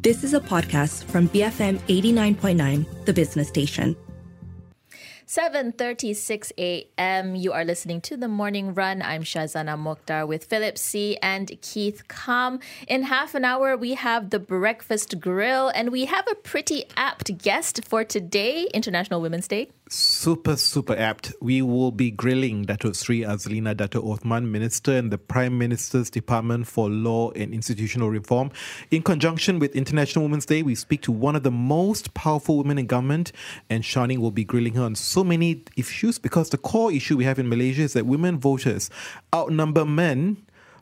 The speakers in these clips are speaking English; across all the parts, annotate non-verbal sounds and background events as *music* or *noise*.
This is a podcast from BFM 89.9, the business station. 7:36 a.m. You are listening to the Morning Run. I'm Shazana Mokhtar with Philip See and Keith Kam. In half an hour, we have the Breakfast Grill, and we have a pretty apt guest for today, International Women's Day super, super apt. We will be grilling Dato Sri Azalina Dato Othman, Minister in the Prime Minister's Department for Law and Institutional Reform. In conjunction with International Women's Day, we speak to one of the most powerful women in government, and Shani will be grilling her on so many issues because the core issue we have in Malaysia is that women voters outnumber men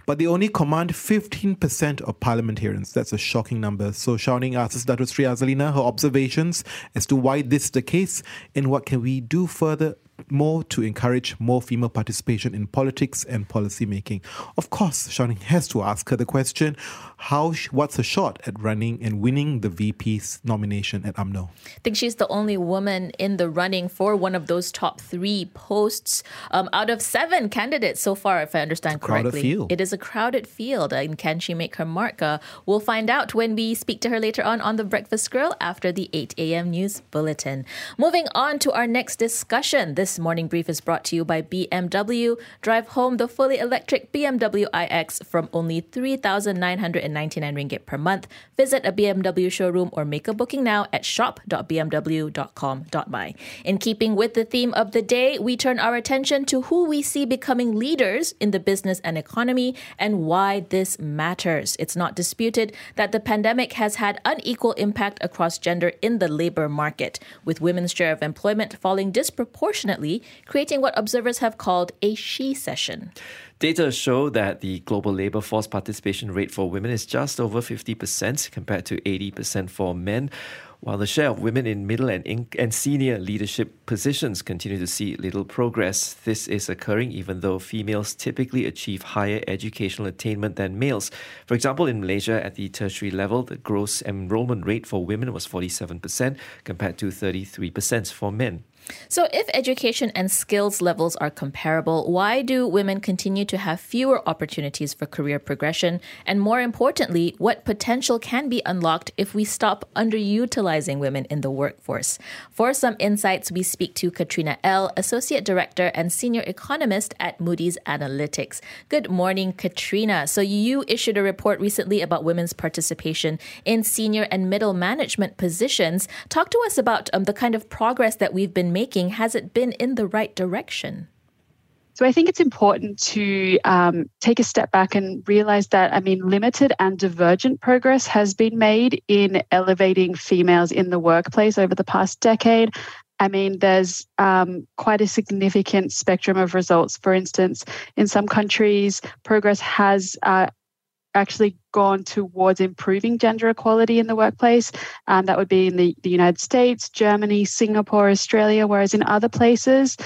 but they only command 15% of parliamentarians. That's a shocking number. So Shouting asks Dato Sri Azalina her observations as to why this is the case and what can we do further more to encourage more female participation in politics and policymaking. Of course, Shani has to ask her the question: How? What's her shot at running and winning the VP's nomination at UMNO? I think she's the only woman in the running for one of those top three posts um, out of seven candidates so far, if I understand correctly. Field. It is a crowded field, and can she make her mark? Uh, we'll find out when we speak to her later on on the Breakfast Grill after the 8 a.m. news bulletin. Moving on to our next discussion. This this morning brief is brought to you by BMW. Drive home the fully electric BMW iX from only 3,999 ringgit per month. Visit a BMW showroom or make a booking now at shop.bmw.com.my. In keeping with the theme of the day, we turn our attention to who we see becoming leaders in the business and economy and why this matters. It's not disputed that the pandemic has had unequal impact across gender in the labor market, with women's share of employment falling disproportionately creating what observers have called a shecession. Data show that the global labor force participation rate for women is just over 50% compared to 80% for men, while the share of women in middle and, in- and senior leadership positions continue to see little progress. This is occurring even though females typically achieve higher educational attainment than males. For example, in Malaysia at the tertiary level, the gross enrollment rate for women was 47% compared to 33% for men. So, if education and skills levels are comparable, why do women continue to have fewer opportunities for career progression? And more importantly, what potential can be unlocked if we stop underutilizing women in the workforce? For some insights, we speak to Katrina Ell, Associate Director and Senior Economist at Moody's Analytics. Good morning, Katrina. So, you issued a report recently about women's participation in senior and middle management positions. Talk to us about um, the kind of progress that we've been making, has it been in the right direction? So I think it's important to um, take a step back and realize that, I mean, limited and divergent progress has been made in elevating females in the workplace over the past decade. I mean, there's um, quite a significant spectrum of results. For instance, in some countries, progress has uh, actually gone towards improving gender equality in the workplace. Um, that would be in the, the United States, Germany, Singapore, Australia, whereas in other places,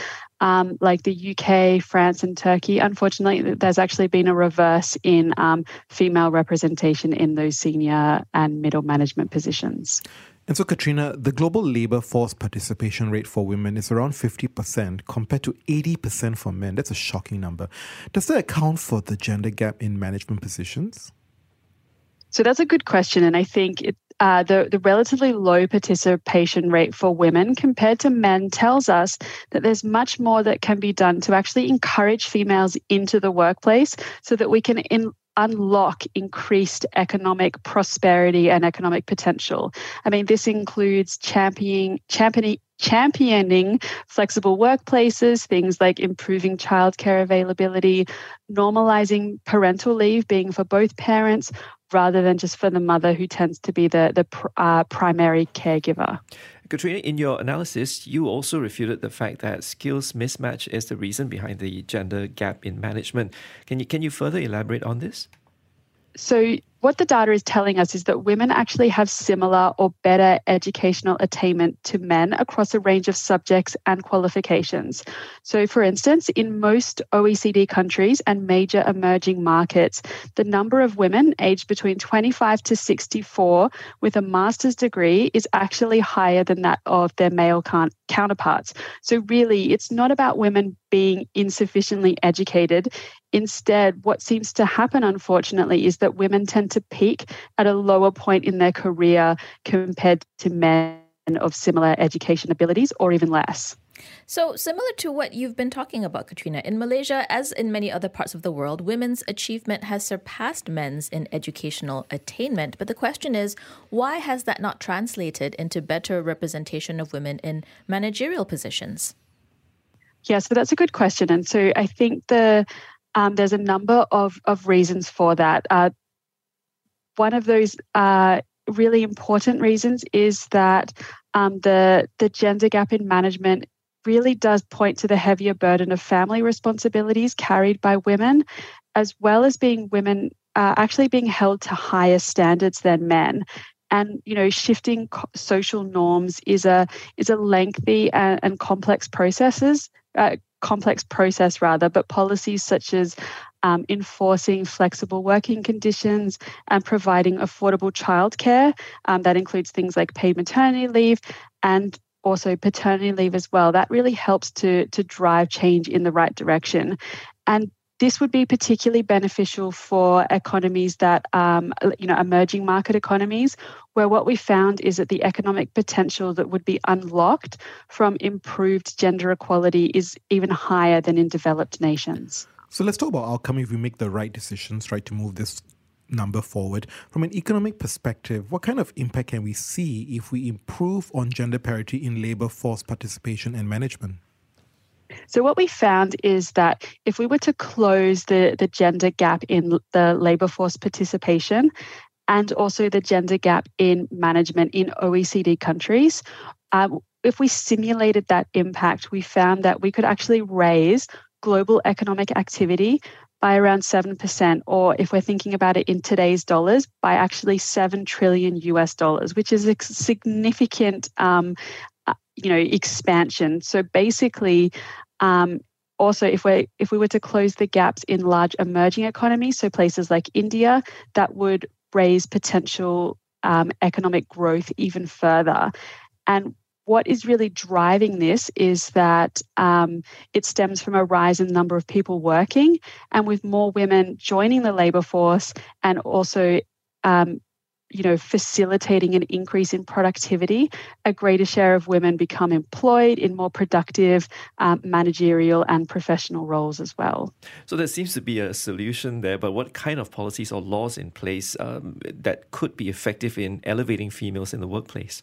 um, like the UK, France, and Turkey, unfortunately, there's actually been a reverse in um, female representation in those senior and middle management positions. And so, Katrina, the global labor force participation rate for women is around 50% compared to 80% for men. That's a shocking number. Does that account for the gender gap in management positions? So that's a good question, and I think it, uh, the the relatively low participation rate for women compared to men tells us that there's much more that can be done to actually encourage females into the workplace, so that we can in, unlock increased economic prosperity and economic potential. I mean, this includes championing, championing, championing flexible workplaces, things like improving childcare availability, normalizing parental leave being for both parents rather than just for the mother who tends to be the, the uh, primary caregiver. Katrina, in your analysis, you also refuted the fact that skills mismatch is the reason behind the gender gap in management. Can you can you further elaborate on this? So what the data is telling us is that women actually have similar or better educational attainment to men across a range of subjects and qualifications. So, for instance, in most OECD countries and major emerging markets, the number of women aged between 25 to 64 with a master's degree is actually higher than that of their male counterparts. So, really, it's not about women being insufficiently educated. Instead, what seems to happen, unfortunately, is that women tend to peak at a lower point in their career compared to men of similar education abilities or even less. So, similar to what you've been talking about, Katrina, in Malaysia, as in many other parts of the world, women's achievement has surpassed men's in educational attainment. But the question is, why has that not translated into better representation of women in managerial positions? Yeah, so that's a good question. And so I think the um, there's a number of, of reasons for that. Uh, one of those uh, really important reasons is that um, the the gender gap in management really does point to the heavier burden of family responsibilities carried by women, as well as being women uh, actually being held to higher standards than men. And you know, shifting social norms is a is a lengthy and, and complex processes, uh, complex process rather. But policies such as um, enforcing flexible working conditions and providing affordable childcare. Um, that includes things like paid maternity leave and also paternity leave as well. That really helps to, to drive change in the right direction. And this would be particularly beneficial for economies that, um, you know, emerging market economies, where what we found is that the economic potential that would be unlocked from improved gender equality is even higher than in developed nations. So let's talk about outcome if we make the right decisions, right, to move this number forward. From an economic perspective, what kind of impact can we see if we improve on gender parity in labor force participation and management? So, what we found is that if we were to close the, the gender gap in the labour force participation and also the gender gap in management in OECD countries, um, if we simulated that impact, we found that we could actually raise global economic activity by around 7%, or if we're thinking about it in today's dollars, by actually 7 trillion US dollars, which is a significant um, uh, you know expansion. So basically um, also if we if we were to close the gaps in large emerging economies so places like india that would raise potential um, economic growth even further. And what is really driving this is that um, it stems from a rise in the number of people working, and with more women joining the labour force, and also um, you know, facilitating an increase in productivity, a greater share of women become employed in more productive um, managerial and professional roles as well. So there seems to be a solution there, but what kind of policies or laws in place um, that could be effective in elevating females in the workplace?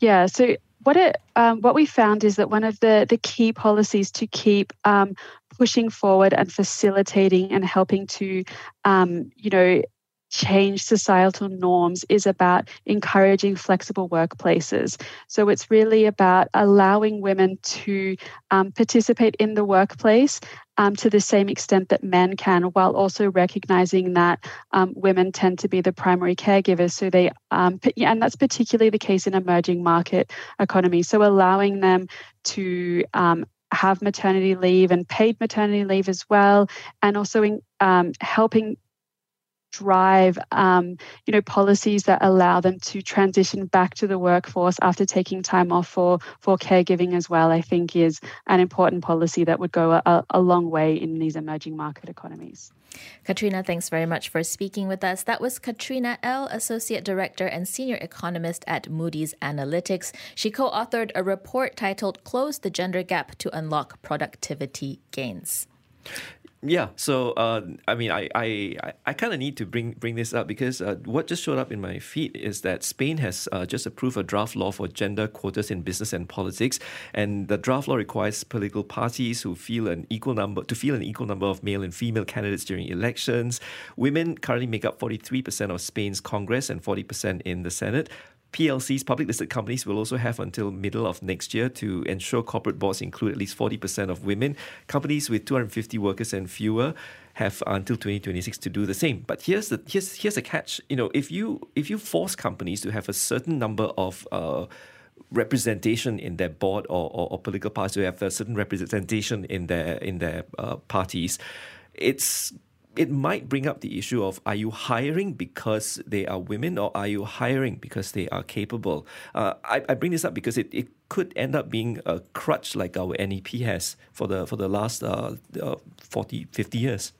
Yeah, so what it um, what we found is that one of the the key policies to keep um, pushing forward and facilitating and helping to um, you know change societal norms is about encouraging flexible workplaces. So it's really about allowing women to um, participate in the workplace um, to the same extent that men can, while also recognizing that um, women tend to be the primary caregivers. So they, um, and that's particularly the case in emerging market economies. So allowing them to um, have maternity leave and paid maternity leave as well, and also in, um, helping drive um, you know policies that allow them to transition back to the workforce after taking time off for for caregiving as well i think is an important policy that would go a, a long way in these emerging market economies Katrina, thanks very much for speaking with us. That was Katrina Ell, Associate Director and Senior Economist at Moody's Analytics. She co authored a report titled Close the Gender Gap to Unlock Productivity Gains. Yeah, so uh, I mean, I I, I kind of need to bring bring this up because uh, what just showed up in my feed is that Spain has uh, just approved a draft law for gender quotas in business and politics, and the draft law requires political parties who feel an equal number to feel an equal number of male and female candidates during elections. Women currently make up forty three percent of Spain's Congress and forty percent in the Senate. PLCs, public listed companies, will also have until middle of next year to ensure corporate boards include at least 40% of women. Companies with 250 workers and fewer have until 2026 to do the same. But here's the here's here's a catch. You know, if you if you force companies to have a certain number of uh, representation in their board or, or, or, political parties to have a certain representation in their in their uh, parties, it's it might bring up the issue of are you hiring because they are women or are you hiring because they are capable? Uh, I, I bring this up because it, it could end up being a crutch like our NEP has for the for the last uh, uh, 40, 50 years.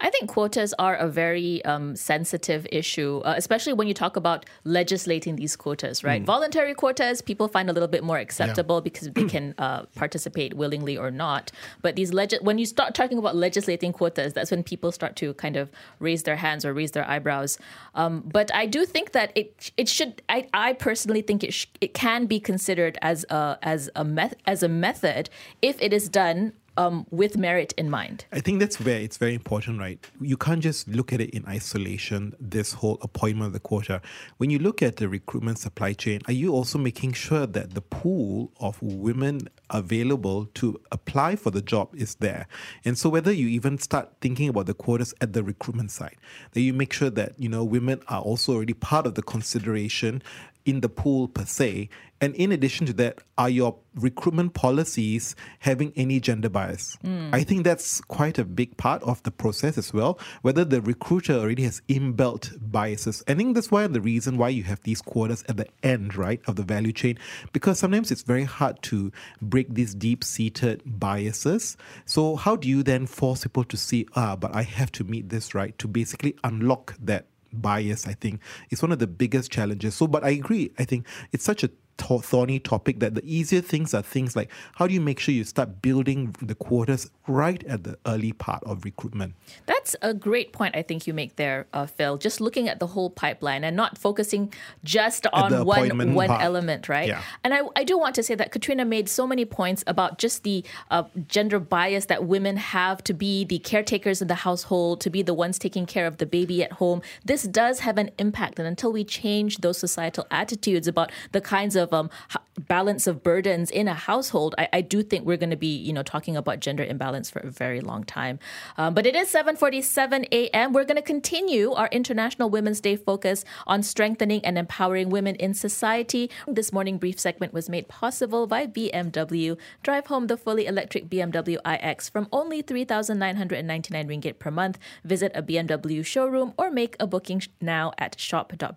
I think quotas are a very um, sensitive issue, uh, especially when you talk about legislating these quotas, right? Mm. Voluntary quotas, people find a little bit more acceptable yeah. because they can uh, *clears throat* participate willingly or not. But these leg- when you start talking about legislating quotas, that's when people start to kind of raise their hands or raise their eyebrows. Um, but I do think that it it should. I, I personally think it sh- it can be considered as a as a meth- as a method if it is done um, with merit in mind. I think that's where it's very important, right? You can't just look at it in isolation, this whole appointment of the quota. When you look at the recruitment supply chain, are you also making sure that the pool of women available to apply for the job is there? And so whether you even start thinking about the quotas at the recruitment side, that you make sure that, you know, women are also already part of the consideration in the pool per se? And in addition to that, are your recruitment policies having any gender bias? Mm. I think that's quite a big part of the process as well, whether the recruiter already has inbuilt biases. I think that's why the reason why you have these quotas at the end, right, of the value chain, because sometimes it's very hard to break these deep seated biases. So, how do you then force people to see, ah, but I have to meet this, right, to basically unlock that bias, I think, is one of the biggest challenges. So, but I agree. I think it's such a thorny topic that the easier things are things like how do you make sure you start building the quotas right at the early part of recruitment? That's a great point I think you make there, uh, Phil. Just looking at the whole pipeline and not focusing just on one one part. element, right? Yeah. And I, I do want to say that Katrina made so many points about just the uh, gender bias that women have to be the caretakers in the household, to be the ones taking care of the baby at home. This does have an impact, and until we change those societal attitudes about the kinds of um, balance of burdens in a household, I, I do think we're going to be, you know, talking about gender imbalance for a very long time. Um, but it is 7:47 a.m. We're going to continue our International Women's Day focus on strengthening and empowering women in society. This morning brief segment was made possible by BMW. Drive home the fully electric BMW iX from only 3,999 ringgit per month. Visit a BMW showroom or make a booking now at shop.bmw.com.my.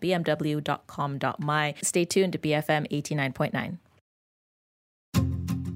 Stay tuned to BFM 89.9.